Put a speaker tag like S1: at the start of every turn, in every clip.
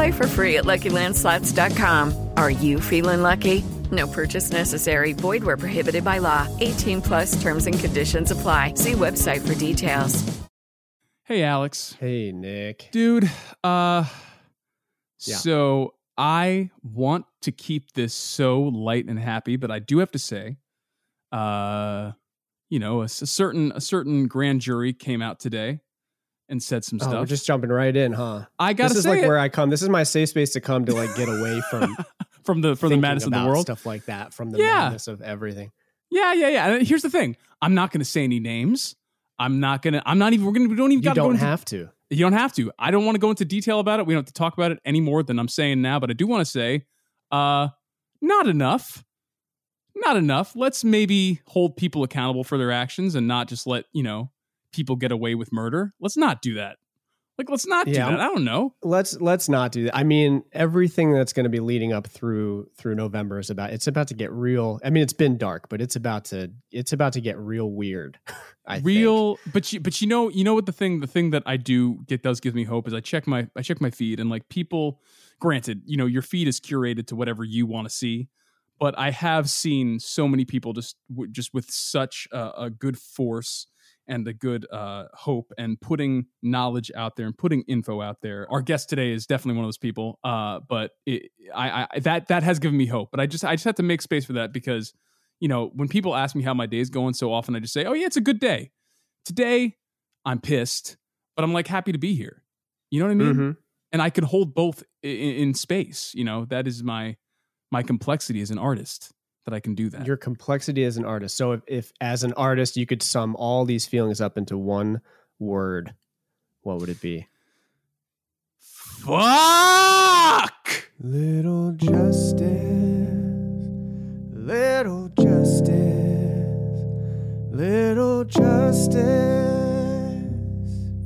S1: Play for free at LuckyLandSlots.com. Are you feeling lucky? No purchase necessary. Void where prohibited by law. 18 plus terms and conditions apply. See website for details.
S2: Hey, Alex.
S3: Hey, Nik.
S2: Dude, uh,
S3: Yeah.
S2: so I want to keep this so light and happy, but I do have to say, uh, you know, a certain a certain grand jury came out today and said some
S3: Oh,
S2: stuff.
S3: we're just jumping right in, huh?
S2: I gotta
S3: This is like
S2: it.
S3: where I come. This is my safe space to come to like get away from
S2: from the from the madness of the world.
S3: stuff like that, from the
S2: Yeah.
S3: madness of everything.
S2: Yeah, yeah, yeah. And here's the thing: I'm not going to say any names. I'm not gonna. I'm not even. We're gonna. We don't even.
S3: You
S2: gotta go
S3: don't
S2: into-
S3: have to.
S2: You don't have to. I don't want to go into detail about it. We don't have to talk about it any more than I'm saying now, but I do want to say, uh, not enough. Not enough. Let's maybe hold people accountable for their actions and not just let, you know, people get away with murder. Let's not do that. Like, let's not do that.
S3: I'm-
S2: don't know.
S3: Let's let's not do that. I mean, everything that's going to be leading up through through November is about. It's about to get real. I mean, it's been dark, but it's about to it's about to get real weird. I think.
S2: Real, but you, but you know, you know what the thing, the thing that I do get does give me hope is I check my, I check my feed and like people, granted, you know, your feed is curated to whatever you want to see, but I have seen so many people just, just with such a, a good force and the good uh, hope and putting knowledge out there and putting info out there. Our guest today is definitely one of those people. Uh, but it, I, I, that, that has given me hope, but I just, I just have to make space for that because you know, when people ask me how my day is going, so often I just say, "Oh yeah, it's a good day." Today, I'm pissed, but I'm like happy to be here. You know what I mean?
S3: Mhm.
S2: And I can hold both in, in space. You know, that is my my complexity as an artist that I can do that.
S3: your complexity as an artist. So if, if as an artist you could sum all these feelings up into one word, what would it be?
S2: Fuck.
S3: Little justice, little justice, little justice.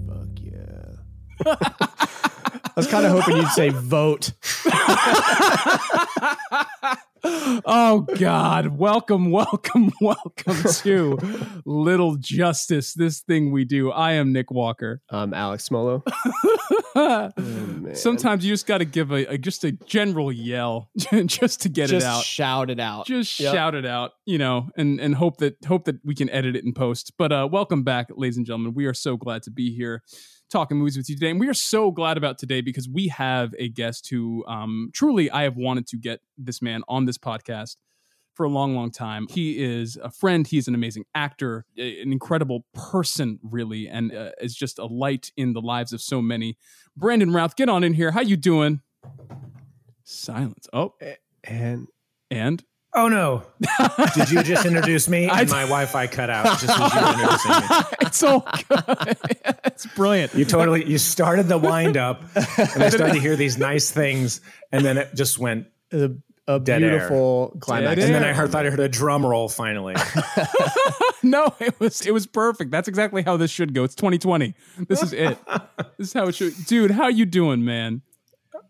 S3: Fuck yeah. I was kind of hoping you'd say vote.
S2: oh God! Welcome, welcome, welcome to Little Justice. This thing we do. I am Nik Walker.
S3: Um, Alex Smolo.
S2: Sometimes you just got to give a, a just a general yell just to get
S3: just
S2: it out.
S3: shout it out.
S2: just
S3: Yep.
S2: shout it out, you know, and and hope that hope that we can edit it in post. But uh welcome back, ladies and gentlemen. We are so glad to be here talking movies with you today. And we are so glad about today because we have a guest who um truly I have wanted to get this man on this podcast for a long, long time. He is a friend. He's an amazing actor, an incredible person, really, and uh, is just a light in the lives of so many. Brandon Routh, get on in here. How you doing? Silence. Oh,
S3: and
S2: and
S4: Oh no! Did you just introduce me?
S2: I
S4: And my Wi-Fi cut out just as you were introducing me.
S2: it's all good. it's brilliant.
S4: You totally you started the wind up, and I started to hear these nice things, and then it just went.
S3: a, a
S4: Dead air.
S3: beautiful climax.
S2: Dead
S4: And then. I heard, thought I heard a drum roll finally.
S2: no, it was it was perfect. That's exactly how this should go. It's 2020. This is it. this is how it should. Dude, how you doing, man?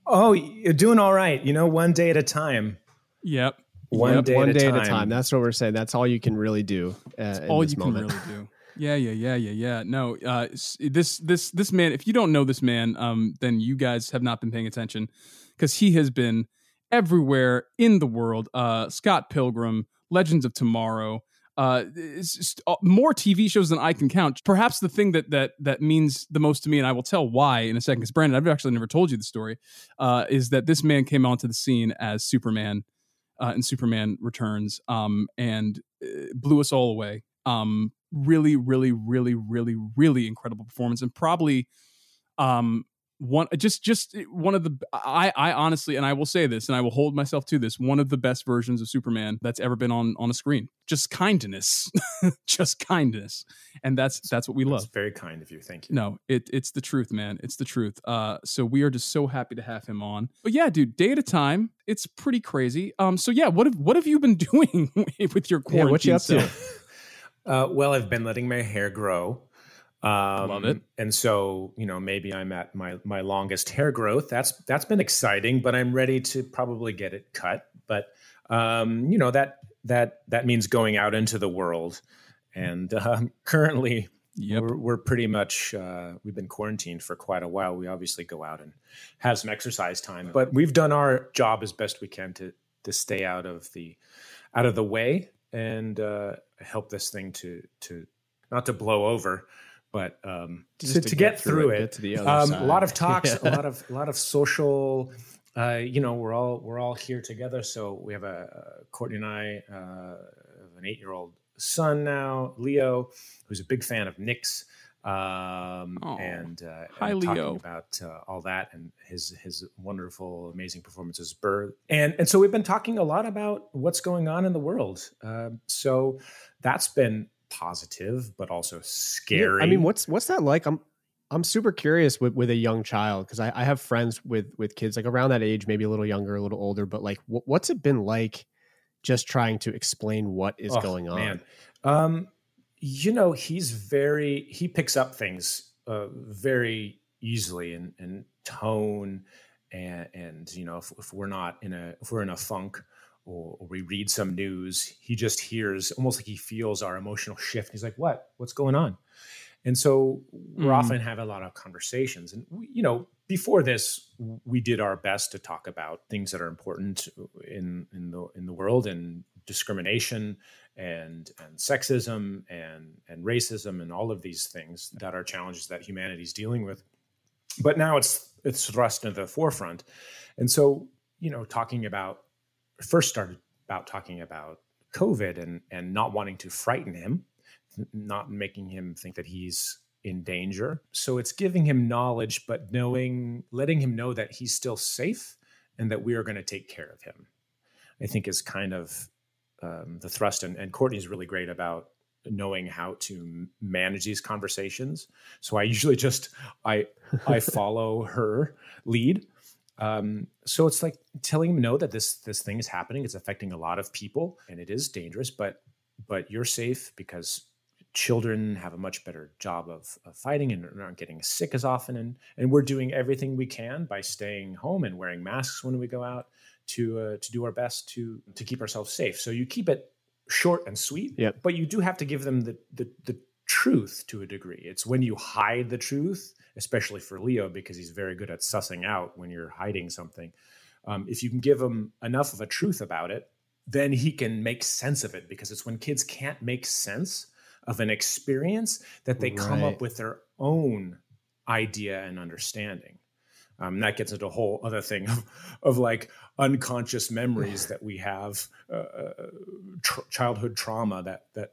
S4: Oh, you're doing all right. You know, one day at a time.
S2: Yep.
S4: One
S2: Yep.
S4: day,
S3: one
S4: at,
S3: day
S4: a
S3: at a time. That's what we're saying. That's all you can really do. Uh, in
S2: all
S3: this
S2: you
S3: moment.
S2: can really do. Yeah, yeah, yeah, yeah, yeah. No, uh, this this this man. If you don't know this man, um, then you guys have not been paying attention because he has been everywhere in the world. Uh, Scott Pilgrim, Legends of Tomorrow. Uh, just, uh, more TV shows than I can count. Perhaps the thing that that that means the most to me, and I will tell why in a second. Because Brandon, I've actually never told you the story. Uh, is that this man came onto the scene as Superman uh, Superman Returns, um, and uh, blew us all away. Um, really, really, really, really, really incredible performance, and probably um, one just just one of the I I honestly and I will say this and I will hold myself to this one of the best versions of Superman that's ever been on on a screen. Just kindness, just kindness, and that's that's what we love.
S4: That's very kind of you. Thank you.
S2: No, it it's the truth, man. It's the truth. Uh, so we are just so happy to have him on. But yeah, dude, day at a time. It's pretty crazy. Um, so yeah, what have what have you been doing with your quarantine?
S3: Yeah, what you up to?
S4: Uh, well, I've been letting my hair grow. Um,
S2: Love it.
S4: And so, you know, maybe I'm at my my longest hair growth. That's that's been exciting, but I'm ready to probably get it cut. But um, you know that that that means going out into the world. And um, currently,
S2: Yep.
S4: we're, we're pretty much uh, we've been quarantined for quite a while. We obviously go out and have some exercise time, but we've done our job as best we can to to stay out of the out of the way and uh, help this thing to to not to blow over, but um,
S3: Just
S4: to,
S3: to
S4: to
S3: get
S4: get,
S3: through
S4: through
S3: it,
S4: it.
S3: get to the other
S4: um,
S3: side.
S4: A lot of talks,
S3: Yeah.
S4: a lot of a lot of social. Uh, you know, we're all we're all here together. So we have a uh, Courtney and I uh, have an eight year old son now, Leo, who's a big fan of Nik's. Um,
S2: Aw.
S4: and uh,
S2: Hi,
S4: and talking
S2: Leo.
S4: about uh, all that and his his wonderful, amazing performances. Burr and and so we've been talking a lot about what's going on in the world. Um, so that's been positive, but also scary.
S3: I mean, what's what's that like? I'm I'm super curious with with a young child because I, I have friends with with kids like around that age, maybe a little younger, a little older. But like, wh- what's it been like just trying to explain what is
S4: Oh,
S3: going on?
S4: Man. Um, you know, he's very he picks up things uh, very easily and and tone and and you know if, if we're not in a if we're in a funk or, or we read some news, he just hears almost like he feels our emotional shift. He's like, "What? What's going on?" And so we're
S2: Mm.
S4: often have a lot of conversations. And we, you know, before this, we did our best to talk about things that are important in in the in the world and discrimination and and sexism and and racism and all of these things that are challenges that humanity's dealing with. But now it's it's thrust into the forefront. And so, you know, talking about first started about talking about COVID and and not wanting to frighten him, not making him think that he's in danger. So it's giving him knowledge, but knowing, letting him know that he's still safe and that we are going to take care of him. I think is kind of um, the thrust. And, and Courtney's really great about knowing how to manage these conversations. So I usually just I I follow her lead. Um, so it's like telling him no that this this thing is happening. It's affecting a lot of people, and it is dangerous. But but you're safe because children have a much better job of, of fighting and aren't getting sick as often. And and we're doing everything we can by staying home and wearing masks when we go out to uh, to do our best to to keep ourselves safe. So you keep it short and sweet,
S3: Yep.
S4: but you do have to give them the the, the truth to a degree. It's when you hide the truth, especially for Leo, because he's very good at sussing out when you're hiding something. Um, if you can give him enough of a truth about it, then he can make sense of it. Because it's when kids can't make sense of an experience that they come up with their own idea and understanding. Um, that gets into a whole other thing of, of like unconscious memories that we have, uh, uh, tr- childhood trauma that that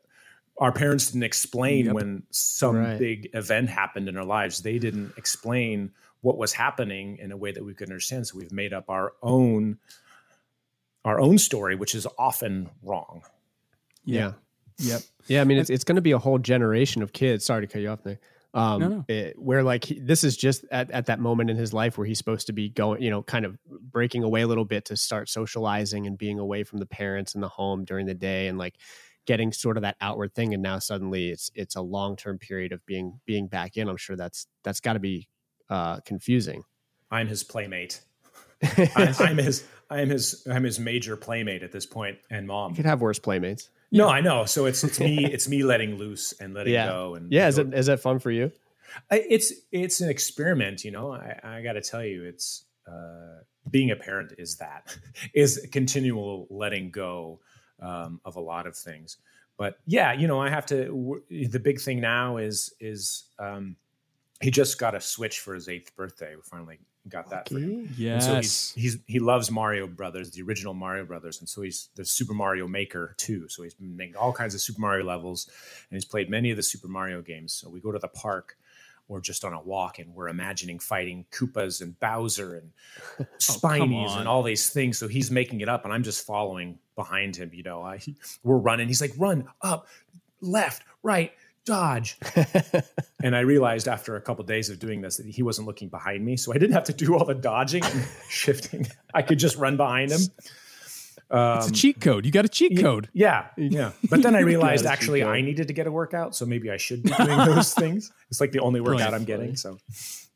S4: our parents didn't explain
S2: Yep.
S4: when some
S3: Right.
S4: big event happened in our lives. They didn't explain what was happening in a way that we could understand. So we've made up our own our own story, which is often wrong.
S3: Yeah.
S2: Yep.
S3: Yeah, I mean, it's it's going to be a whole generation of kids. Sorry to cut you off there. Um,
S2: No, no.
S3: it- where like he, this is just at, at that moment in his life where he's supposed to be going, you know, kind of breaking away a little bit to start socializing and being away from the parents and the home during the day and like getting sort of that outward thing. And now suddenly it's it's a long term period of being being back in. I'm sure that's that's got to be uh, confusing.
S4: I'm his playmate. I, I'm his I'm his I'm his major playmate at this point and mom.
S3: You could have worse playmates.
S4: No, I know. So it's it's me it's me letting loose and letting
S3: Yeah.
S4: go and
S3: Yeah, is it is that fun for you?
S4: I- it's it's an experiment you know i, I got to tell you it's uh, being a parent is that is continual letting go um, of a lot of things but yeah you know i have to w- the big thing now is is um, he just got a switch for his eighth birthday we finally got that for him. And
S2: Yes.
S4: so he's, he's he loves Mario Brothers, the original Mario Brothers, and so he's the Super Mario Maker 2. So he's been making all kinds of Super Mario levels, and he's played many of the Super Mario games. So we go to the park. Or just on a walk, and we're imagining fighting Koopas and Bowser and Spinies and all these things. So he's making it up, and I'm just following behind him. You know, I, we're running. He's like, "Run up, left, right, dodge." and I realized after a couple days of doing this that he wasn't looking behind me, so I didn't have to do all the dodging and shifting. I could just run behind him.
S2: it's a um, cheat code. You got a cheat code.
S4: Yeah, yeah. But then I realized actually. I needed to get a workout, so maybe I should be doing those things. It's like the only workout
S2: Brilliant.
S4: I'm getting. So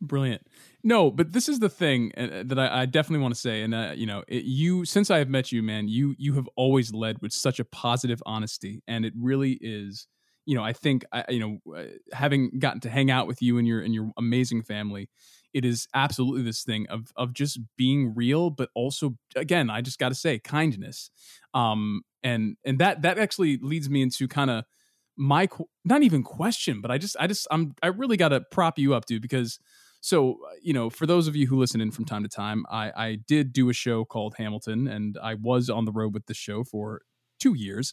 S2: Brilliant. No, but this is the thing uh, that I, I definitely want to say, and uh, you know, it, you since I have met you, man, you you have always led with such a positive honesty, and it really is. You know, I think I, you know, uh, having gotten to hang out with you and your and your amazing family, it is absolutely this thing of of just being real, but also again, I just got to say kindness, um, and and that that actually leads me into kind of my not even question, but I just I just I'm I really got to prop you up, dude, because so uh, you know for those of you who listen in from time to time, I I did do a show called Hamilton, and I was on the road with the show for two years,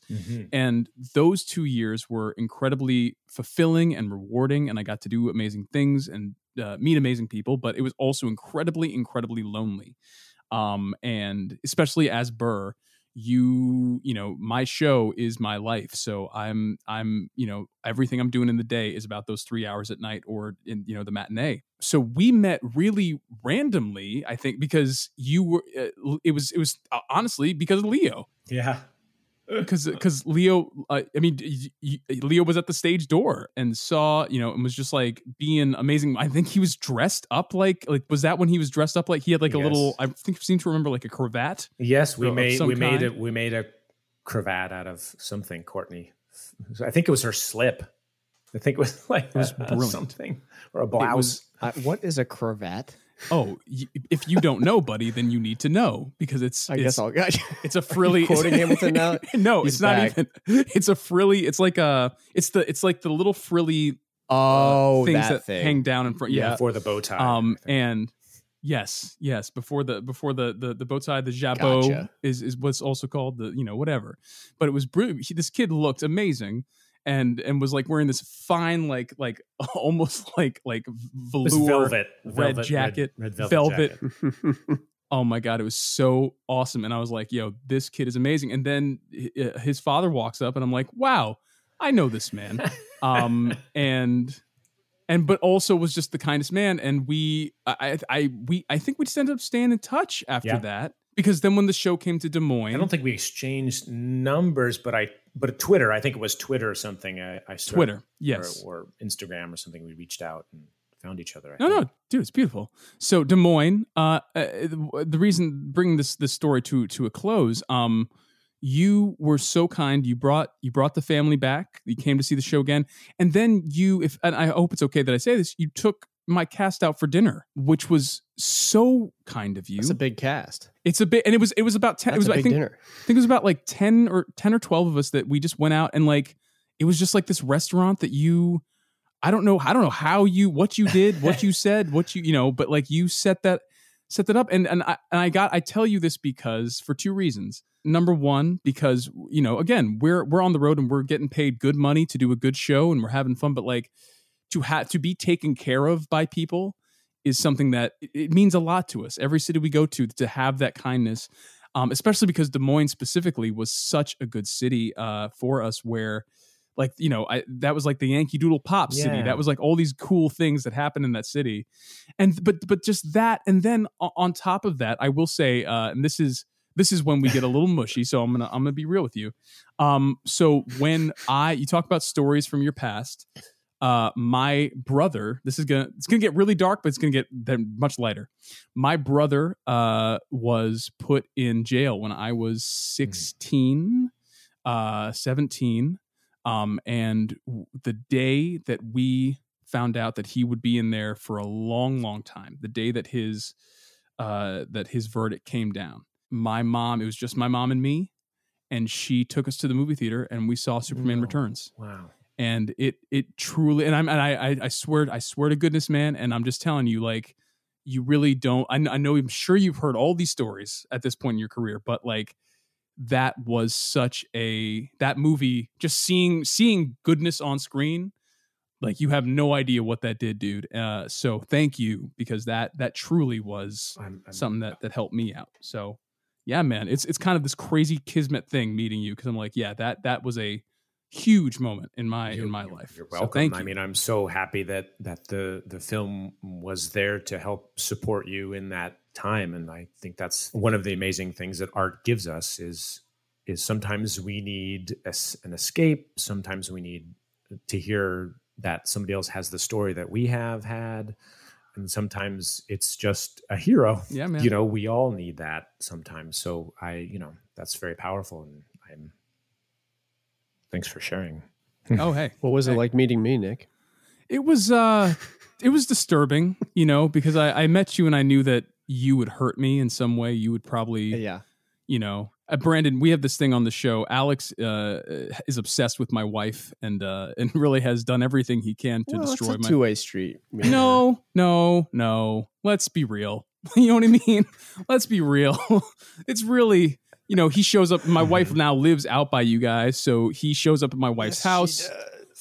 S2: and those two years were incredibly fulfilling and rewarding, and I got to do amazing things and uh, meet amazing people, but it was also incredibly incredibly lonely, um, and especially as Burr you you know my show is my life. So i'm i'm you know everything i'm doing in the day is about those three hours at night or in you know the matinee. So we met really randomly i think because you were uh, it was it was uh, honestly because of leo.
S4: Yeah,
S2: because because Leo, uh, I mean, y- y- Leo was at the stage door and saw, you know, and was just like being amazing. I think he was dressed up like like was that when he was dressed up like he had like a
S4: Yes.
S2: little. I think I seem to remember like a cravat.
S4: yes, we made
S2: some
S4: we made
S2: kind?
S4: it. We made a cravat out of something. Courtney, I think it was her slip. I think it was like it
S2: was
S4: a- something or a blouse.
S2: was-
S3: Uh, what is a cravat?
S2: Oh, y- if you don't know, buddy, then you need to know because it's.
S3: I
S2: it's,
S3: guess I'll.
S2: It's a frilly
S3: quoting Hamilton now?
S2: no,
S3: He's
S2: it's not even. It's a frilly. It's like a. It's the. It's like the little frilly
S3: oh,
S2: things
S3: that,
S2: that,
S3: thing.
S2: hang down in front. Yeah,
S4: before the bow tie.
S2: um and yes yes before the before the the, the bow tie the jabot
S3: Gotcha.
S2: is is what's also called the you know whatever but it was brilliant He- this kid looked amazing and and was like wearing this fine like like almost like like velour
S4: This velvet,
S2: red
S4: velvet,
S2: jacket.
S4: red, red
S2: velvet,
S4: jacket.
S2: oh my god it was so awesome and i was like yo this kid is amazing. And then his father walks up and i'm like wow i know this man. Um and and but also was just the kindest man and we i i I- we i think we just ended up staying in touch after
S4: Yeah.
S2: that because then when the show came to des moines
S4: I don't think we exchanged numbers, but I but Twitter. I think it was Twitter or something. I, I started-
S2: twitter yes
S4: or, or Instagram or something. We reached out and found each other. I
S2: No,
S4: think.
S2: no, dude, it's beautiful. So Des Moines, uh, uh, the reason bringing this this story to to a close, um, you were so kind. You brought you brought the family back. You came to see the show again, and then you, if and I hope it's okay that I say this, you took my cast out for dinner, which was so kind of you.
S3: It's a big cast.
S2: it's a bit, and it was it was about ten.
S3: That's
S2: it was
S3: a big
S2: I think
S3: dinner.
S2: I think it was about like 10 or 10 or 12 of us that we just went out and like it was just like this restaurant that you I don't know I don't know how you what you did, what you said, what you you know, but like you set that set that up and and I and I got I tell you this because for two reasons. Number 1 because you know, again, we're we're on the road and we're getting paid good money to do a good show and we're having fun, but like to have to be taken care of by people is something that it- means a lot to us. Every city we go to to have that kindness um, especially because Des Moines specifically was such a good city uh, for us, where like you know I, that was like the Yankee Doodle Pop city.
S4: Yeah.
S2: That was like all these cool things that happened in that city, and but but just that, and then on top of that, I will say, uh, and this is this is when we get a little mushy. So I'm gonna I'm gonna be real with you. Um, so when I you talk about stories from your past, uh, my brother, this is gonna it's gonna get really dark, but it's gonna get then much lighter. My brother uh, was put in jail when I was 16, uh, 17. Um, and the day that we found out that he would be in there for a long, long time, the day that his uh, that his verdict came down, my mom, it was just my mom and me, and she took us to the movie theater and we saw Superman. Returns
S4: Wow.
S2: And it it truly and I'm and I I, I swear I swear to goodness, man, and I'm just telling you, like you really don't. I, I know I'm sure you've heard all these stories at this point in your career, but like that was such a that movie. Just seeing seeing goodness on screen, like you have no idea what that did, dude. Uh, so thank you because that that truly was
S4: I'm- I'm-
S2: something that that helped me out. So yeah, man, it's it's kind of this crazy kismet thing meeting you because I'm like, yeah, that that was a huge moment in my in my life.
S4: You're
S2: So
S4: welcome.
S2: thank you.
S4: I mean, I'm so happy that that the the film was there to help support you in that time, and I think that's one of the amazing things that art gives us is is sometimes we need a an escape, sometimes we need to hear that somebody else has the story that we have had. And sometimes it's just a hero.
S2: Yeah, man.
S4: You know, we all need that sometimes. So I, you know, that's very powerful. And thanks for sharing.
S2: oh hey,
S3: What was it like meeting me, Nik?
S2: It was uh it was disturbing, you know, because I, I met you and I knew that you would hurt me in some way. You would probably,
S3: Yeah.
S2: you know, uh, Brandon. We have this thing on the show. Alex uh, is obsessed with my wife and uh, and really has done everything he can to
S3: Well, it's
S2: destroy
S3: a
S2: my.
S3: two way street. I mean,
S2: No, no, no. Let's be real. you know what I mean? Let's be real. it's really, you know, he shows up. My wife now lives out by you guys, so he shows up at my wife's house.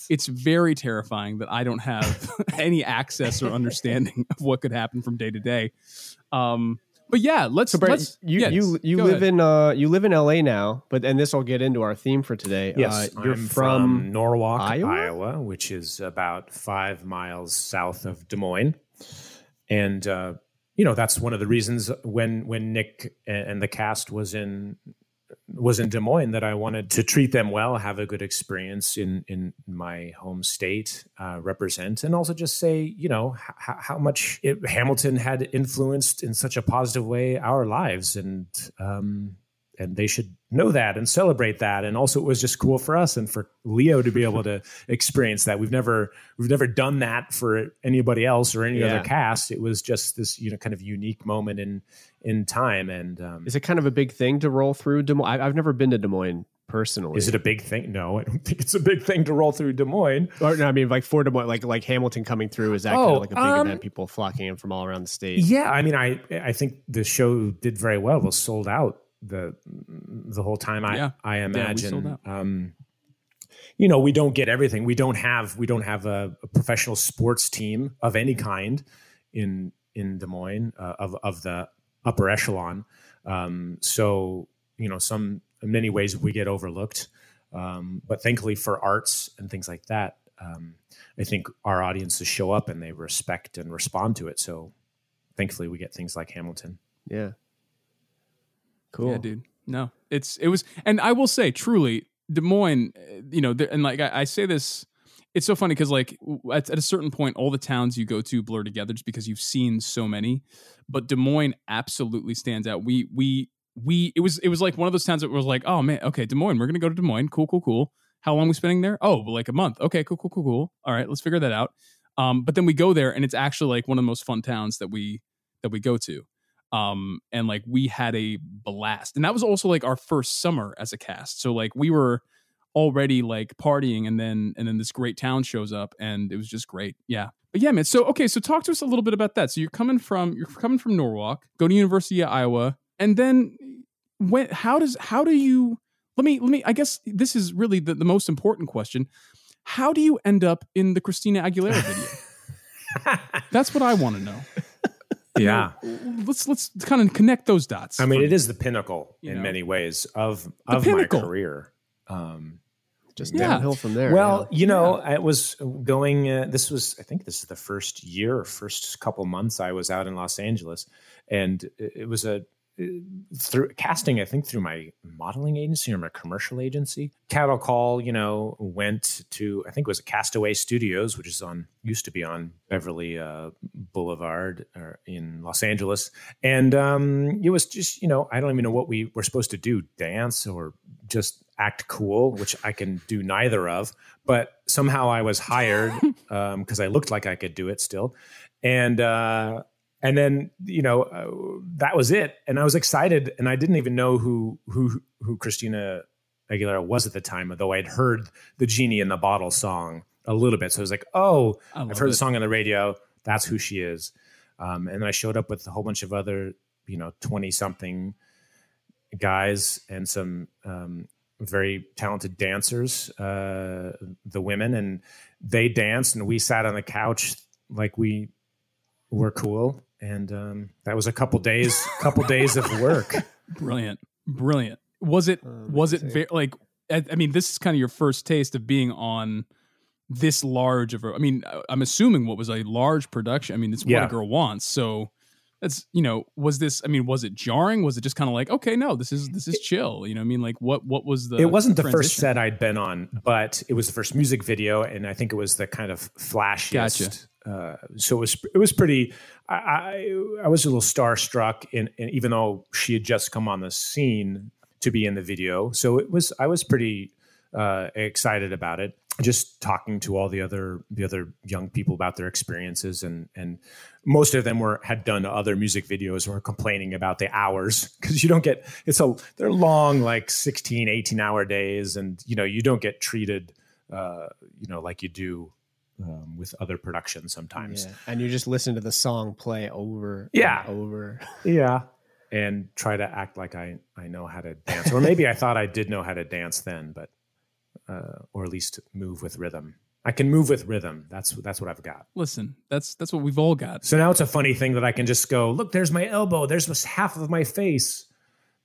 S2: It's very terrifying that I don't have any access or understanding of what could happen from day to day. Um, but yeah, let's.
S3: So, Brett,
S2: let's
S3: you
S2: yes,
S3: you you
S2: go
S3: live
S2: ahead.
S3: in uh you live in LA now, but and this will get into our theme for today.
S4: Yes,
S3: uh, you're
S4: I'm
S3: from,
S4: Norwalk,
S3: Iowa?
S4: Iowa? which is about five miles south of Des Moines, and uh, you know that's one of the reasons when when Nik and the cast was in was in Des Moines that I wanted to treat them well, have a good experience in in my home state, uh, represent, and also just say you know h- how much it, Hamilton had influenced in such a positive way our lives, and um, and they should know that and celebrate that. And also, it was just cool for us and for Leo to be able to experience that. We've never we've never done that for anybody else or any
S3: Yeah.
S4: other cast. It was just this you know kind of unique moment in in time. And um,
S3: Is it kind of a big thing to roll through Des Moines? I- I've never been to Des Moines personally.
S4: is it a big thing? No, I don't think it's a big thing to roll through Des Moines.
S3: Or, no, I mean, like for Des Moines, like like Hamilton coming through. Is that kind
S4: Oh,
S3: of like a big
S4: um,
S3: event? People flocking in from all around the state.
S4: Yeah, I mean, I I think the show did very well. It was sold out the the whole time. I
S2: Yeah.
S4: I imagine.
S2: sold out.
S4: um, you know, we don't get everything. We don't have we don't have a, a professional sports team of any kind in in Des Moines uh, of of the upper echelon. Um, so you know, some in many ways we get overlooked. Um, but thankfully for arts and things like that, um, I think our audiences show up and they respect and respond to it. So thankfully we get things like Hamilton.
S3: Yeah. Cool.
S2: Yeah, dude. No, it's it was, and I will say truly, Des Moines. uh, You know, and like I, I say this, it's so funny because like at, at a certain point, all the towns you go to blur together just because you've seen so many. But Des Moines absolutely stands out. We we we it was it was like one of those towns that was like, oh man, okay, Des Moines, we're gonna go to Des Moines. Cool, cool, cool. How long we spending there? Oh, like a month. Okay, cool, cool, cool, cool. All right, let's figure that out. Um, but then we go there, and it's actually like one of the most fun towns that we that we go to um and like we had a blast. And that was also like our first summer as a cast. So like we were already like partying and then and then this great town shows up and it was just great. Yeah. But yeah man so okay so talk to us a little bit about that. So you're coming from you're coming from norwalk go to university of iowa and then when how does how do you let me let me i guess this is really the, the most important question. How do you end up in the christina aguilera video? That's what i want to know
S4: Yeah.
S2: let's let's kind of connect those dots
S4: I mean,
S2: for-
S4: it is the pinnacle in
S2: know.
S4: many ways of of
S2: pinnacle.
S4: my career. Um,
S3: Just
S2: Yeah.
S3: downhill from there.
S4: well, you know, I was going. Uh, this was, I think, this is the first year, first couple months I was out in Los Angeles, and it it was a through casting. I think through my modeling agency or my commercial agency. Cattle Call, you know, went to I think it was a Castaway Studios, which is on used to be on Beverly uh, Boulevard or in Los Angeles, and um, it was just you know I don't even know what we were supposed to do, dance or just act cool, which I can do neither of. But somehow I was hired because I looked like I could do it still, and uh, and then you know uh, that was it. And I was excited, and I didn't even know who who who Christina Aguilera was at the time, although I'd heard the "Genie in the Bottle" song a little bit. So I was like, oh, I've heard
S2: it.
S4: the song on the radio. That's who she is. Um, and then I showed up with a whole bunch of other, you know, 20 something guys and some um, very talented dancers, uh, the women, and they danced and we sat on the couch like we were cool. And um, that was a couple days, couple days of work.
S2: Brilliant, brilliant. Was it? was it very like? I, I mean, this is kind of your first taste of being on this large of a. I mean, I'm assuming what was a large production. I mean, it's what
S4: Yeah.
S2: a girl wants. So that's you know, was this? I mean, was it jarring? Was it just kind of like, okay, no, this is this is chill. You know, I mean, like what what was the?
S4: it wasn't the first set I'd been on, but it was the first music video, and I think it was the kind of flashiest. Uh, so it was it was pretty. I, I I was a little starstruck, and even though she had just come on the scene to be in the video, so it was I was pretty uh, excited about it. Just talking to all the other the other young people about their experiences, and and most of them were had done other music videos were complaining about the hours because you don't get it's a they're long like 16 18 hour days and you know you don't get treated uh you know like you do um, with other productions sometimes
S3: Yeah. And you just listen to the song play over
S4: Yeah.
S3: and over.
S4: yeah and try to act like i i know how to dance or maybe i thought i did know how to dance then but uh or at least move with rhythm. I can move with rhythm. That's that's what i've got.
S2: Listen, that's that's what we've all got.
S4: So now it's a funny thing that I can just go, look, there's my elbow, there's this half of my face,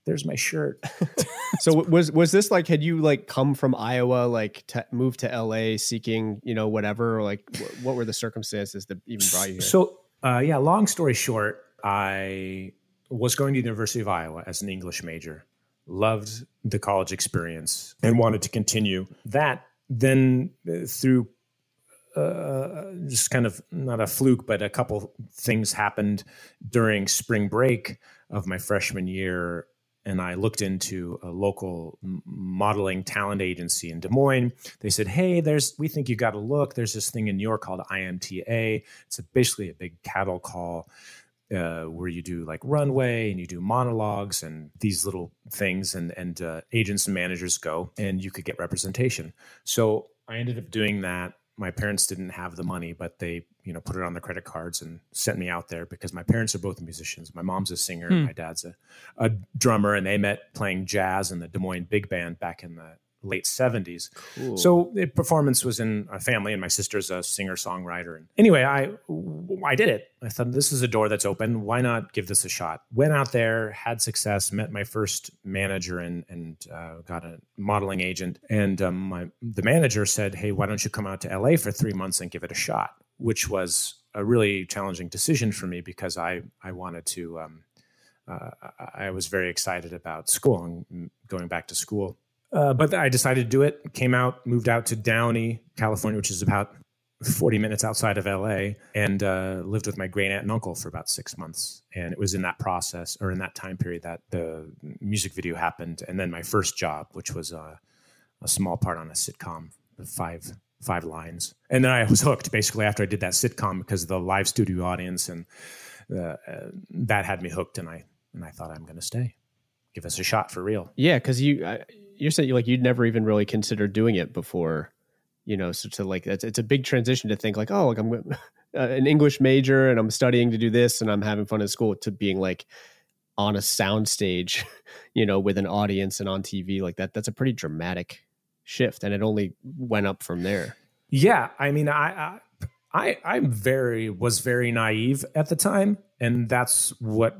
S4: there's my shirt.
S3: So was was this like had you like come from Iowa like to move to LA seeking you know whatever? Or like wh- what were the circumstances that even brought you here?
S4: So, uh, yeah, long story short, I was going to the University of Iowa as an English major, loved the college experience, and wanted to continue that. Then, uh, through uh, just kind of not a fluke, but a couple things happened during spring break of my freshman year. And I looked into a local modeling talent agency in Des Moines. They said, "Hey, there's we think you got to look. There's this thing in New York called IMTA. It's a, basically a big cattle call uh, where you do like runway and you do monologues and these little things, and and uh, agents and managers go, and you could get representation." So I ended up doing that. My parents didn't have the money, but they, you know, put it on their credit cards and sent me out there because my parents are both musicians. My mom's a singer,
S2: Hmm.
S4: my dad's a, a drummer, and they met playing jazz in the Des Moines Big Band back in the late 70s. So the performance was in a family, and my sister's a singer songwriter. And anyway, I I did it. I thought this is a door that's open. Why not give this a shot? Went out there, had success, met my first manager, and and uh, got a modeling agent. And um, my the manager said, "Hey, why don't you come out to LA for three months and give it a shot?" Which was a really challenging decision for me because I I wanted to. Um, uh, I I was very excited about school and going back to school. Uh, but I decided to do it. Came out, moved out to Downey, California, which is about 40 minutes outside of LA, and uh, lived with my great aunt and uncle for about six months. And it was in that process or in that time period that the music video happened. And then my first job, which was uh, a small part on a sitcom, five five lines. And then I was hooked basically after I did that sitcom because of the live studio audience, and uh, uh, that had me hooked. And I and I thought I'm going to stay, give us a shot for real.
S3: yeah, because you I, you're saying like you'd never even really considered doing it before, you know. So to like it's, it's a big transition to think like oh like I'm uh, an English major and I'm studying to do this and I'm having fun at school to being like on a sound stage, you know, with an audience and on TV like that. That's a pretty dramatic shift, and it only went up from there.
S4: Yeah, I mean, I, I, I, I'm very was very naive at the time, and that's what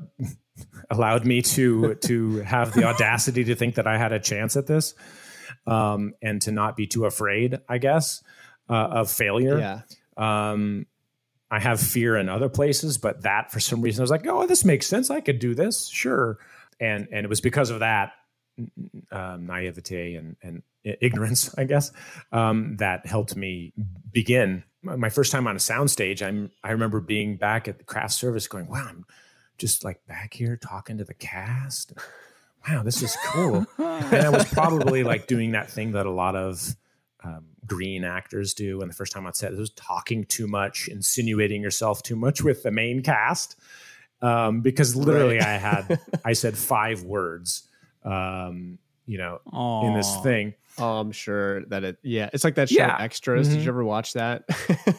S4: allowed me to to have the audacity to think that I had a chance at this, um, and to not be too afraid, I guess, uh, of failure.
S3: Yeah.
S4: Um, I have fear in other places, but that for some reason I was like, oh, this makes sense. I could do this, sure. And and it was because of that um, naivete and, and ignorance, I guess, um, that helped me begin. My first time on a soundstage, I'm I remember being back at the craft service, going, "Wow, I'm just like back here talking to the cast. Wow, this is cool." and I was probably like doing that thing that a lot of um, green actors do. And the first time on set, it was talking too much, insinuating yourself too much with the main cast, um, because literally I had I said five words, um, you know, in this thing.
S3: Oh, I'm sure that it. Yeah, it's like that show
S4: Yeah.
S3: Extras. Did
S4: Mhm.
S3: you ever watch that?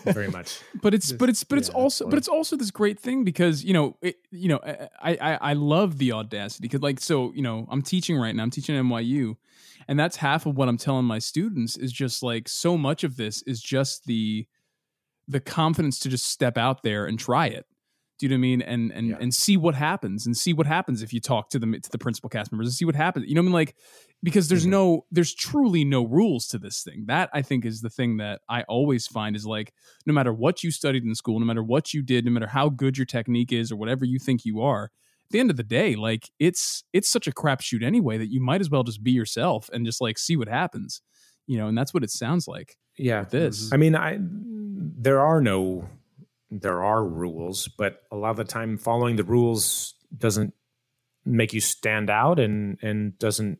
S4: Very much.
S2: but it's
S3: Just-
S2: but it's but it's also but it's also this great thing because you know it, you know I, I I love the audacity because like so you know I'm teaching right now I'm teaching at NYU and that's half of what I'm telling my students is just like so much of this is just the the confidence to just step out there and try it. Do you know what I mean? And and
S4: Yeah.
S2: and see what happens and see what happens if you talk to them to the principal cast members and see what happens. You know what I mean? Like because there's
S4: Mhm.
S2: no there's truly no rules to this thing. That I think is the thing that I always find is like no matter what you studied in school, no matter what you did, no matter how good your technique is or whatever you think you are, at the end of the day, like it's it's such a crapshoot anyway that you might as well just be yourself and just like see what happens. You know, and that's what it sounds like
S4: Yeah.
S2: this.
S4: I mean, I there are no there are rules, but a lot of the time following the rules doesn't make you stand out and and doesn't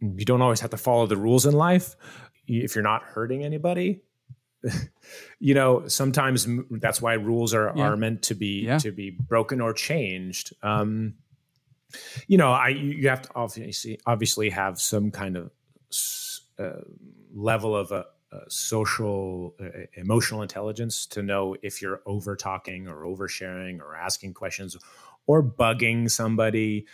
S4: you don't always have to follow the rules in life if you're not hurting anybody. you know, sometimes that's why rules are
S2: Yeah.
S4: are meant to be
S2: Yeah.
S4: to be broken or changed. Um you know, I you have to obviously obviously have some kind of uh, level of a, a social uh, emotional intelligence to know if you're over talking or oversharing or asking questions or bugging somebody,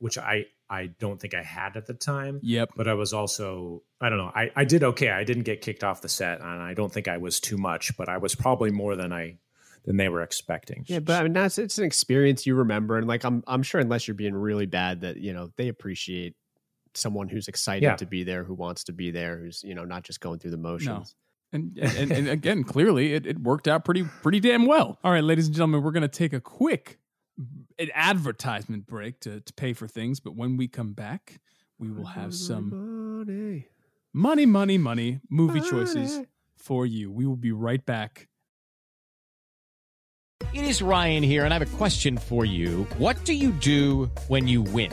S4: which I I don't think I had at the time.
S2: Yep.
S4: But I was also I don't know I I did okay. I didn't get kicked off the set, and I don't think I was too much, but I was probably more than I than they were expecting.
S3: yeah, but I mean, that's it's an experience you remember, and like I'm I'm sure unless you're being really bad, that you know they appreciate someone who's excited
S4: Yeah.
S3: to be there, who wants to be there, who's you know not just going through the motions.
S2: And, and and again, clearly it, it worked out pretty pretty damn well. All right, ladies and gentlemen, we're gonna take a quick an advertisement break to, to pay for things, but when we come back, we will have some
S3: Money.
S2: money, money, money movie choices for you. We will be right back.
S5: It is Ryan here, and I have a question for you. What do you do when you win?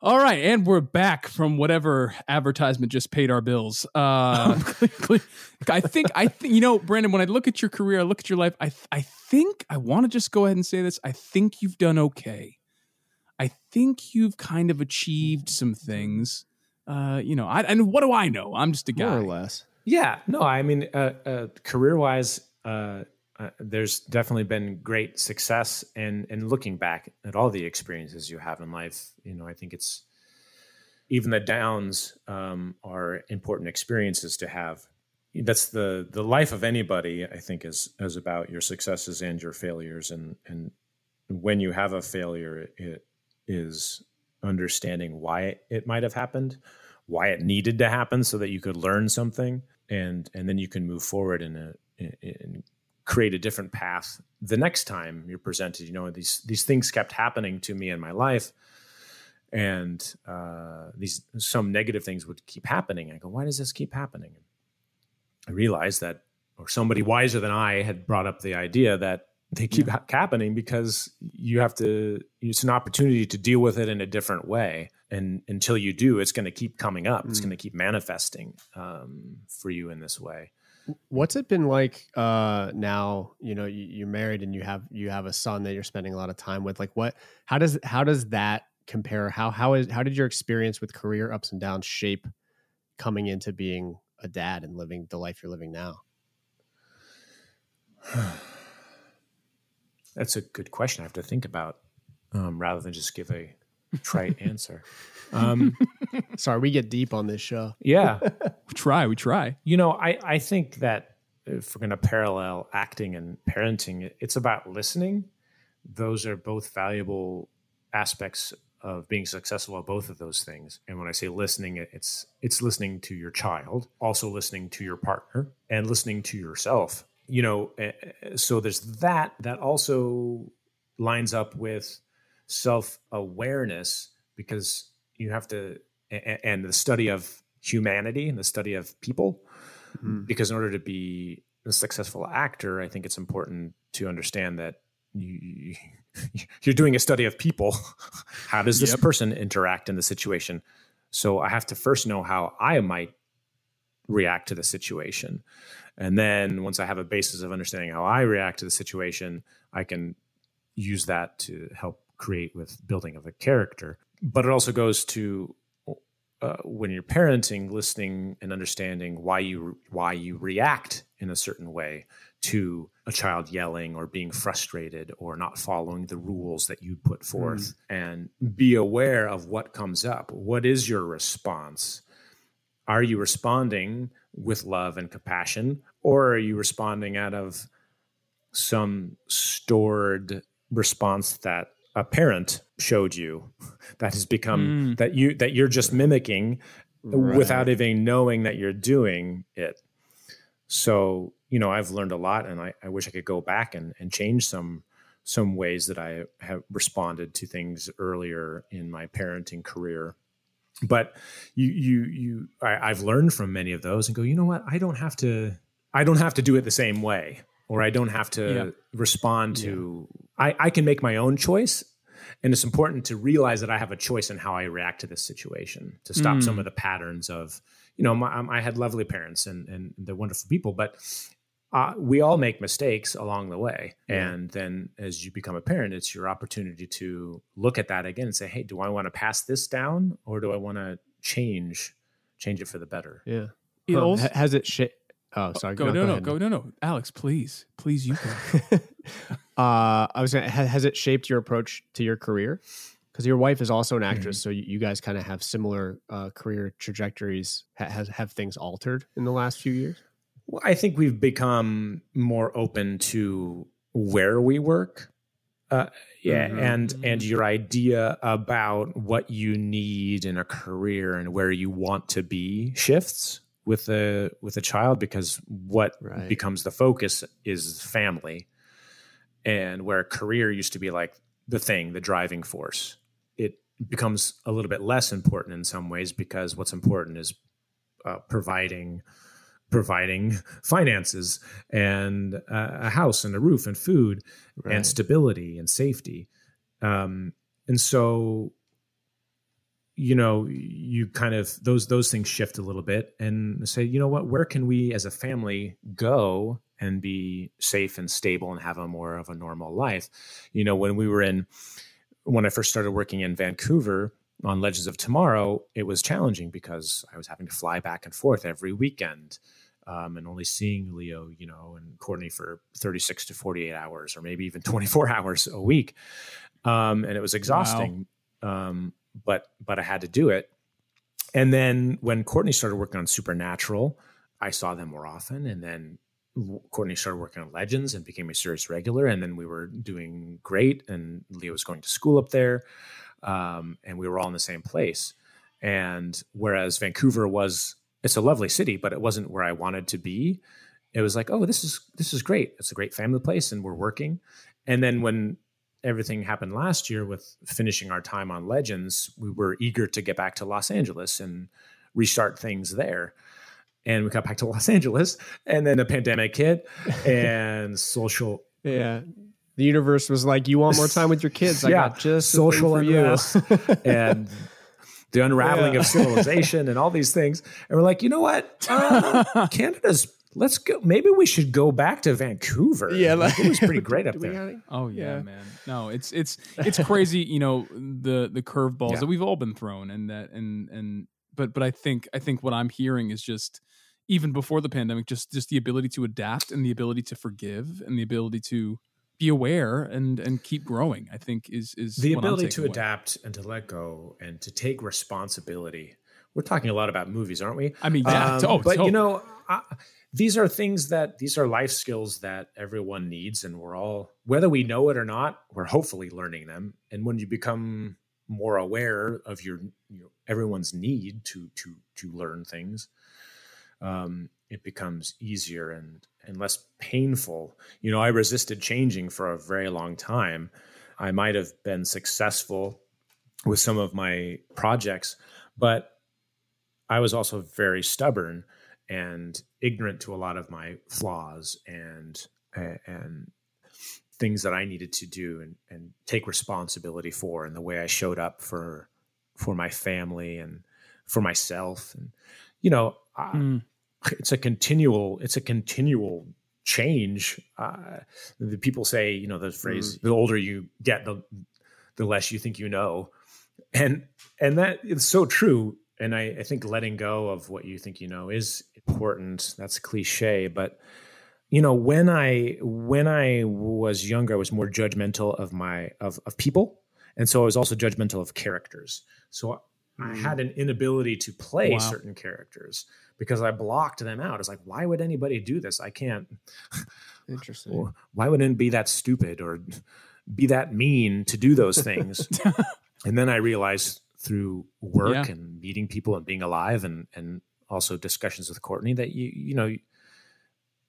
S2: All right, and we're back from whatever advertisement just paid our bills. Uh, I think I think you know, Brandon. When I look at your career, I look at your life. I I think I want to just go ahead and say this. I think you've done okay. I think you've kind of achieved some things. Uh, you know, I and what do I know? I'm just a guy.
S3: More or less.
S4: Yeah, no, I mean, uh, uh, career wise, uh, uh, there's definitely been great success. And and looking back at all the experiences you have in life, you know, I think it's even the downs um, are important experiences to have. That's the the life of anybody. I think is is about your successes and your failures. And and when you have a failure, it is understanding why it might have happened, why it needed to happen, so that you could learn something, and and then you can move forward in a in, in create a different path the next time you're presented. You know, these these things kept happening to me in my life, and uh, these some negative things would keep happening. I go, why does this keep happening? I realized that, or somebody wiser than I had brought up the idea that they keep ha- happening because you have to. It's an opportunity to deal with it in a different way, and until you do, it's going to keep coming up. It's
S3: Mm.
S4: going to keep manifesting um, for you in this way.
S3: What's it been like uh now, you know, you, you're married and you have you have a son that you're spending a lot of time with. Like what how does how does that compare? How how is how did your experience with career ups and downs shape coming into being a dad and living the life you're living now?
S4: That's a good question. I have to think about um, rather than just give a trite answer. Um,
S3: Sorry, we get deep on this show.
S4: yeah,
S2: We try, we try.
S4: you know, I I think that if we're going to parallel acting and parenting, it's about listening. Those are both valuable aspects of being successful at both of those things. And when I say listening, it's it's listening to your child, also listening to your partner, and listening to yourself. You know, eh, eh, so there's that. That also lines up with self awareness because you have to, and the study of humanity and the study of people. Mm-hmm. Because in order to be a successful actor, I think it's important to understand that you, you're doing a study of people. How does this person interact in the situation? So I have to first know how I might react to the situation. And then once I have a basis of understanding how I react to the situation, I can use that to help create with building of a character. But it also goes to uh, when you're parenting, listening and understanding why you why you react in a certain way to a child yelling or being frustrated or not following the rules that you put forth, and be aware of what comes up. What is your response? Are you responding with love and compassion, or are you responding out of some stored response that a parent showed you that has become hmm. that you that you're just mimicking without even knowing that you're doing it. So you know i've learned a lot and i, I wish i could go back and, and change some some ways that i have responded to things earlier in my parenting career. But you you you I, i've learned from many of those and go you know what? I don't have to i don't have to do it the same way or i don't have to
S2: Yeah.
S4: respond to I, I can make my own choice and it's important to realize that i have a choice in how i react to this situation to stop some of the patterns of you know my, um, i had lovely parents and and they're wonderful people but uh, we all make mistakes along the way and then as you become a parent it's your opportunity to look at that again and say hey do i want to pass this down or do i want to change change it for the better
S3: Yeah.
S2: It
S3: Huh.
S2: also-
S3: has it shit? Oh, sorry.
S2: Go, no, no,
S3: ahead.
S2: go, no, no. Alex, please, please, you go.
S3: uh, I was gonna, ha- has it shaped your approach to your career? Because your wife is also an actress, so you, you guys kind of have similar uh, career trajectories. Ha- has have things altered in the last few years?
S4: Well, I think we've become more open to where we work. Uh, yeah,
S3: Mhm.
S4: and and your idea about what you need in a career and where you want to be shifts with a with a child because what
S3: Right.
S4: becomes the focus is family, and where career used to be like the thing, the driving force. It becomes a little bit less important in some ways because what's important is uh, providing providing finances and uh, a house and a roof and food
S3: Right.
S4: and stability and safety um, and so you know you kind of those those things shift a little bit and say you know what? Where can we as a family go and be safe and stable and have a more of a normal life? You know when we were in when i first started working in vancouver on legends of tomorrow it was challenging because i was having to fly back and forth every weekend um, and only seeing leo you know and courtney for 36 to 48 hours or maybe even 24 hours a week. Um, and it was exhausting. Um, but but i had to do it. And then when courtney started working on supernatural i saw them more often. And then courtney started working on legends and became a serious regular. And then we were doing great. And leo was going to school up there. Um, and we were all in the same place. And whereas vancouver was it's a lovely city but it wasn't where i wanted to be. It was like oh this is this is great. It's a great family place and we're working. And then when everything happened last year with finishing our time on legends we were eager to get back to los angeles and restart things there and we got back to los angeles and then the pandemic hit and social
S3: Yeah. The universe was like, "You want more time with your kids? I got just
S4: social
S3: for you."
S4: unrest and the unraveling
S3: Yeah.
S4: of civilization and all these things. And we're like, you know what? Uh, Canada's. Let's go. Maybe we should go back to Vancouver.
S3: Yeah,
S4: Like,
S3: like-
S4: it was pretty great up there.
S3: got?
S2: Oh yeah,
S3: Yeah.
S2: man. No, it's it's it's crazy. You know the the curveballs
S4: Yeah.
S2: that we've all been thrown, and that and and but but I think I think what I'm hearing is just even before the pandemic, just just the ability to adapt and the ability to forgive and the ability to be aware and and keep growing. I think is is
S4: the
S2: what I'm
S4: ability to
S2: away.
S4: adapt and to let go and to take responsibility. We're talking a lot about movies, aren't we?
S2: I mean, yeah,
S4: Um,
S2: oh,
S4: but
S2: to-
S4: you know, I, these are things that these are life skills that everyone needs, and we're all, whether we know it or not, we're hopefully learning them. And when you become more aware of your, you know, everyone's need to to to learn things, um, it becomes easier and and less painful. You know, I resisted changing for a very long time. I might have been successful with some of my projects, but I was also very stubborn and ignorant to a lot of my flaws and and things that I needed to do and, and take responsibility for and the way I showed up for for my family and for myself. And you know I,
S2: Mm.
S4: it's a continual it's a continual change. Uh, the people say you know the phrase the older you get the the less you think you know. And and that is so true and I, I think letting go of what you think you know is important that's cliche but you know when i when i was younger i was more judgmental of my of, of people and so i was also judgmental of characters so i mm. had an inability to play
S2: Wow.
S4: certain characters because i blocked them out it's like why would anybody do this i can't
S3: Interesting.
S4: or why wouldn't it be that stupid or be that mean to do those things? and then I realized through work
S2: Yeah.
S4: and meeting people and being alive and and also discussions with Courtney that you you know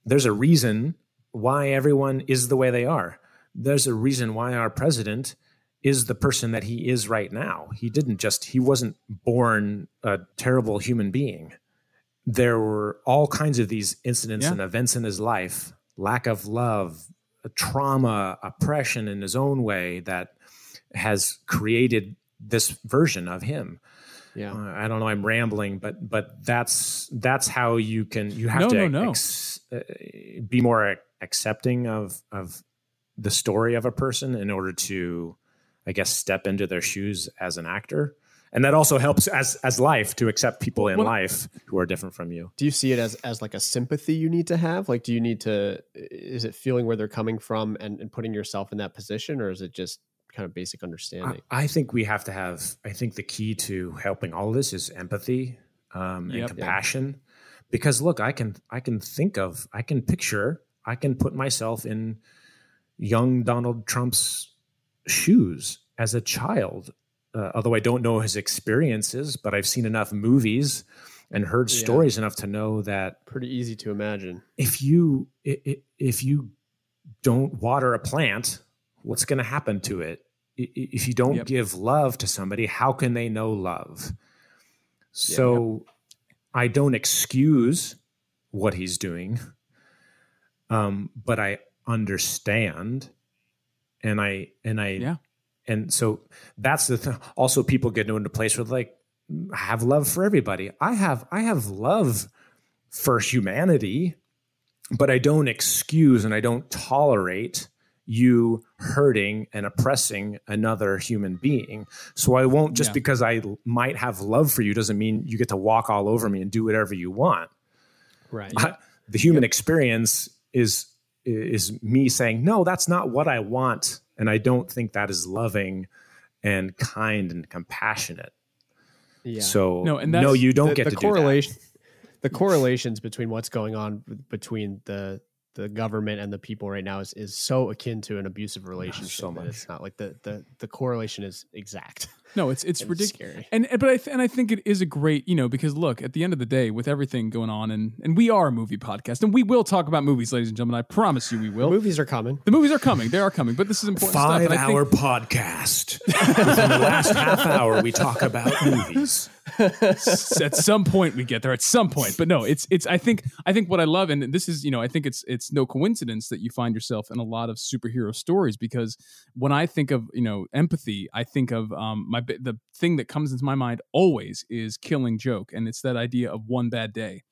S4: there's a reason why everyone is the way they are. There's a reason why our president is the person that he is right now. He didn't just he wasn't born a terrible human being. There were all kinds of these incidents
S2: Yeah.
S4: and events in his life, lack of love, trauma, oppression in his own way that has created this version of him.
S3: Yeah.
S4: Uh, I don't know. I'm rambling, but but that's that's how you can you have
S2: No,
S4: to
S2: no, no.
S4: ex- uh, be more accepting of of the story of a person in order to, I guess, step into their shoes as an actor, and that also helps as as life to accept people in
S2: Well-
S4: life who are different from you.
S3: Do you see it as as like a sympathy you need to have? Like, do you need to? Is it feeling where they're coming from and, and putting yourself in that position, or is it just kind of basic understanding?
S4: I, I think we have to have. I think the key to helping all of this is empathy um, and
S2: Yep.
S4: compassion. Because look, I can I can think of I can picture I can put myself in young Donald Trump's shoes as a child. Uh, although I don't know his experiences, but I've seen enough movies and heard
S3: Yeah.
S4: stories enough to know that
S3: Pretty easy to imagine.
S4: if you if you don't water a plant, what's going to happen to it? If you don't
S2: Yep.
S4: give love to somebody, how can they know love? So I don't excuse what he's doing, um, but I understand, and I and I
S2: Yeah.
S4: and so that's the th- also people get into a place where like have love for everybody. I have I have love for humanity, but I don't excuse and I don't tolerate you hurting and oppressing another human being. So I won't just
S2: Yeah.
S4: because I might have love for you doesn't mean you get to walk all over me and do whatever you want.
S3: Right.
S4: I- the human experience is is me saying no that's not what i want and i don't think that is loving and kind and compassionate
S3: Yeah.
S4: so
S2: No, and
S4: no you don't
S3: the,
S4: get
S3: the
S4: to
S3: correlation. The correlations between what's going on between the the government and the people right now is, is so akin to an abusive ah, relationship.
S4: so much.
S3: It's not like the, the the correlation is exact.
S2: No, it's it's
S3: It's
S2: ridiculous.
S3: scary.
S2: And and- but I th- and I think it is a great you know because look at the end of the day with everything going on and and we are a movie podcast and we will talk about movies, ladies and gentlemen. I promise you we will.
S3: Movies are coming.
S2: The movies are coming. They are coming. But this is important
S4: five
S2: stuff. and I think-
S4: hour podcast within the last half hour we talk about movies
S2: at some point we get there at some point but no it's it's i think i think what i love and this is you know i think it's it's no coincidence that you find yourself in a lot of superhero stories because when i think of you know empathy i think of um my bi- the thing that comes into my mind always is killing joke and it's that idea of one bad day.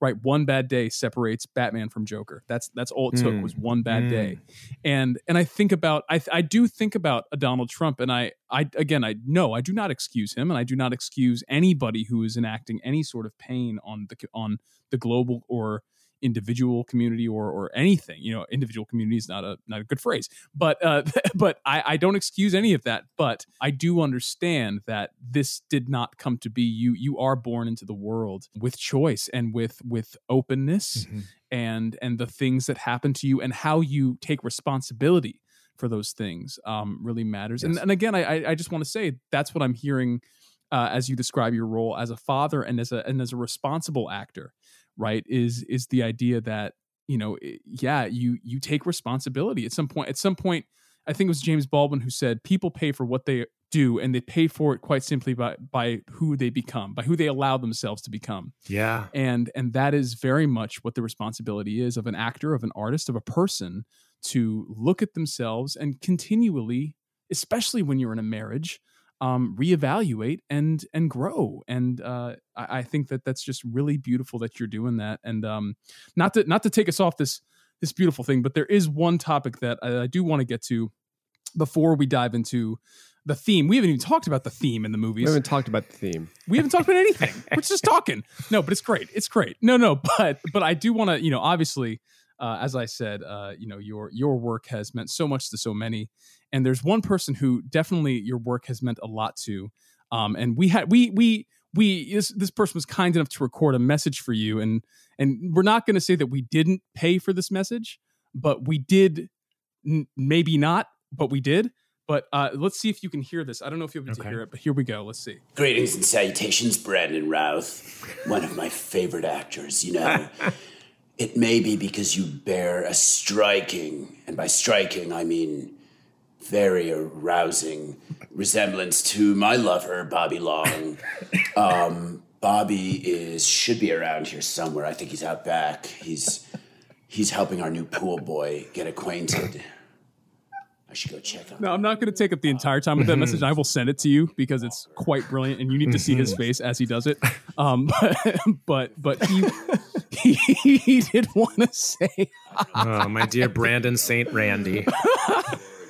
S2: Right one bad day separates batman from joker. That's that's all it took
S4: Mm.
S2: was one bad day. And and i think about i i do think about a donald trump and i i again i no i do not excuse him and i do not excuse anybody who is enacting any sort of pain on the on the global or individual community or or anything. You know, individual community is not a not a good phrase, but uh, but I, I don't excuse any of that. But I do understand that this did not come to be. You you are born into the world with choice and with with openness
S4: Mm-hmm.
S2: and and the things that happen to you and how you take responsibility for those things um, really matters. And,
S4: Yes.
S2: and again, I, I- I just want to say that's what I'm hearing uh, as you describe your role as a father and as a and as a responsible actor. Right? Is is the idea that you know, eh, yeah, you you take responsibility at some point. At some point, I think it was James Baldwin who said, "People pay for what they do, and they pay for it quite simply by by who they become, by who they allow themselves to become."
S4: Yeah.
S2: and and that is very much what the responsibility is of an actor of an artist of a person to look at themselves and continually especially when you're in a marriage um, reevaluate and and grow and uh, I, I think that that's just really beautiful that you're doing that and um, not to not to take us off this this beautiful thing but there is one topic that I, I do want to get to before we dive into the theme we haven't even talked about the theme in the movies
S3: We haven't talked about the theme.
S2: we haven't talked about anything. We're just talking. No, but it's great. It's great. No, no, but but I do want to, you know, obviously, uh, as I said, uh, you know, your your work has meant so much to so many, and there's one person who definitely your work has meant a lot to. Um, and we had we we we this this person was kind enough to record a message for you, and and we're not going to say that we didn't pay for this message, but we did. N- maybe not, but we did. But uh, let's see if you can hear this. I don't know if you'll be able to hear it, but here we go. Let's see.
S6: Greetings and salutations, Brandon Routh, one of my favorite actors. You know, it may be because you bear a striking, and by striking, I mean very arousing resemblance to my lover, Bobby Long. Um, Bobby is should be around here somewhere. I think he's out back. He's he's helping our new pool boy get acquainted. I should go check on.
S2: No, I'm not going to take up the entire time with that message. I will send it to you because it's quite brilliant, and you need to see his face as he does it. Um, but but he he, he did want to say,
S4: Oh, my dear Brandon St. Randy.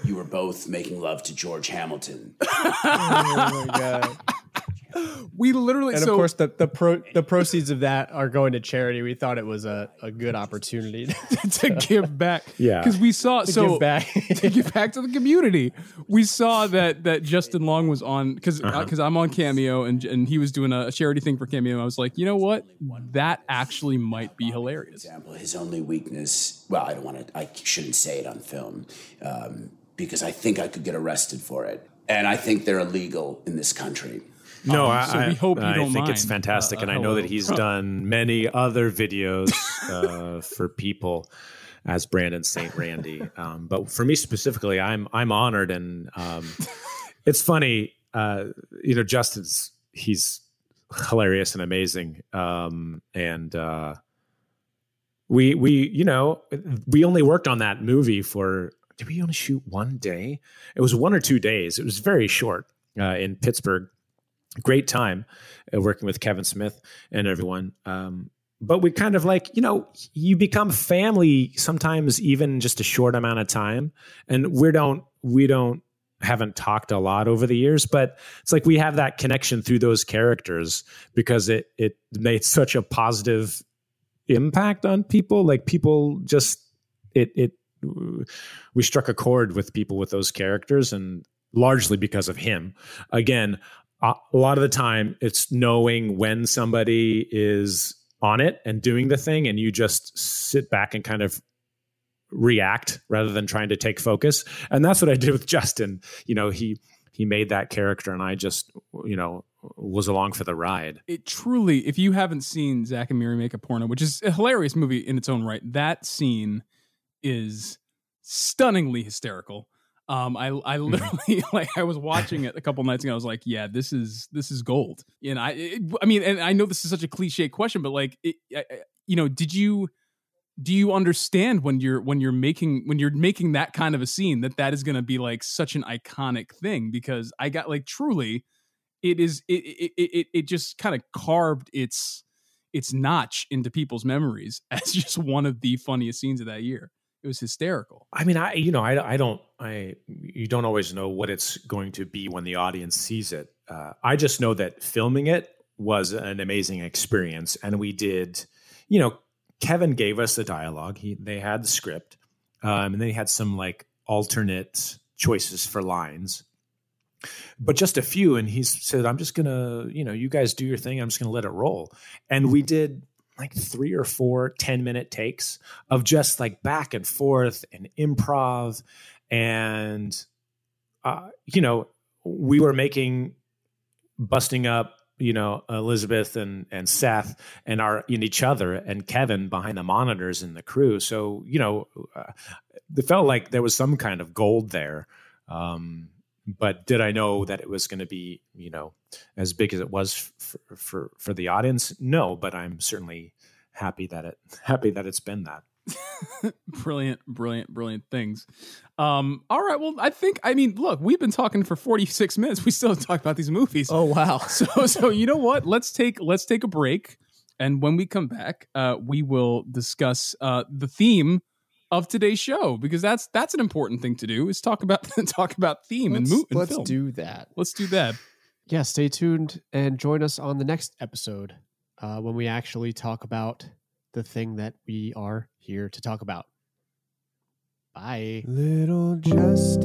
S6: You were both making love to George Hamilton.
S3: oh my god!
S2: we literally
S3: And
S2: so
S3: of course, the the pro the proceeds of that are going to charity. We thought it was a, a good opportunity
S2: to give back,
S4: Yeah.
S2: because we saw
S3: to
S2: so
S3: give back.
S2: to give back to the community. We saw that that Justin Long was on because because I'm on Cameo and and he was doing a, charity thing for Cameo. I was like, you know what, that actually might be hilarious.
S6: example, his only weakness. Well, I don't want to. I shouldn't say it on film um, because I think I could get arrested for it, and I think they're illegal in this country.
S4: No,
S2: Um,
S4: I,
S2: so we hope you don't
S4: think it's fantastic,
S2: uh,
S4: and I know that
S2: hello.
S4: he's done many other videos uh, for people as Brandon St. Randy. Um, but for me specifically, I'm I'm honored, and um, it's funny. Uh, you know, Justin's he's hilarious and amazing, um, and uh, we we you know we only worked on that movie for. Did we only shoot one day? It was one or two days. It was very short uh, in Pittsburgh great time uh, working with Kevin Smith and everyone. Um, but we kind of like, you know, you become family sometimes even just a short amount of time. And we don't, we don't, haven't talked a lot over the years, but it's like we have that connection through those characters because it, it made such a positive impact on people. Like people just, it, it, we struck a chord with people with those characters and largely because of him. Again, a lot of the time it's knowing when somebody is on it and doing the thing and you just sit back and kind of react rather than trying to take focus. And that's what i did with justin. You know he he made that character and i just you know was along for the ride.
S2: It truly, if you haven't seen Zack and Miri make a porno, which is a hilarious movie in its own right, that scene is stunningly hysterical. Um, I I literally like I was watching it a couple nights ago. I was like, yeah, this is this is gold. And I it, I mean, and I know this is such a cliche question, but like, it, I, I- you know, did you do you understand when you're when you're making when you're making that kind of a scene that that is going to be like such an iconic thing? Because I got like truly it is it it it, it just kind of carved its its notch into people's memories as just one of the funniest scenes of that year. It was hysterical.
S4: I mean, I you know, I I don't I you don't always know what it's going to be when the audience sees it. Uh, I just know that filming it was an amazing experience, and we did, you know, Kevin gave us the dialogue. He they had the script, um, and then he had some like alternate choices for lines, but just a few. And he said, "I'm just gonna, you know, you guys do your thing. I'm just gonna let it roll." And we did like three or four 10 minute takes of just like back and forth and improv and uh, you know we were making busting up you know Elizabeth and and Seth and our in each other and Kevin behind the monitors and the crew. So you know, uh, it felt like there was some kind of gold there. Um, but did I know that it was going to be you know as big as it was for, for for the audience? No, but I'm certainly happy that it happy that it's been that.
S2: brilliant, brilliant, brilliant things. Um, all right. Well, I think I mean, look, we've been talking for 46 minutes. We still have talked about these movies.
S3: Oh wow.
S2: So so you know what? Let's take let's take a break. And when we come back, uh, we will discuss uh, the theme of today's show because that's that's an important thing to do is talk about talk about theme
S3: let's,
S2: and, mo- and
S3: let's
S2: film.
S3: do that.
S2: Let's do that.
S3: Yeah, stay tuned and join us on the next episode uh, when we actually talk about the thing that we are here to talk about. Bye.
S7: Little justice,